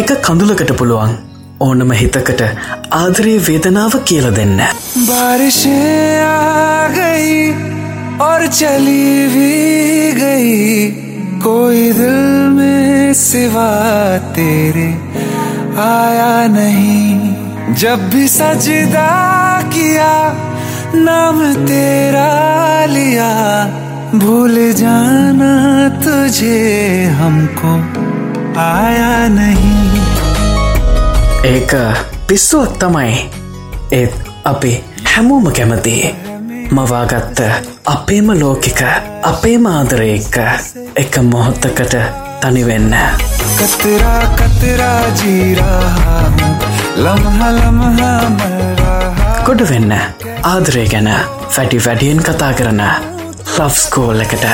එක කඳුලකට පුළුවන් ඕනම හිතකට ආදරයේ වේදනාව කියල දෙන්න. बारिशें आ गई और चली भी गई कोई दिल में सिवा तेरे आया नहीं जब भी सजदा किया नाम तेरा लिया भूल जाना तुझे हमको පායා නහි ඒක පිස්සුවක් තමයි ඒත් අපි හැමෝම කැමති මවාගත්ත අපේම ලෝකික අපේම ආදරයක එක මොහොත්තකට තනිවෙන්න කතරා කතරා ජීරා ලම්හලම්හමරා ගොඩ වෙන්න ආදරය ගැන ෆැටි වැඩියෙන් කතා කරන ලෆ්ස්කෝල් එකට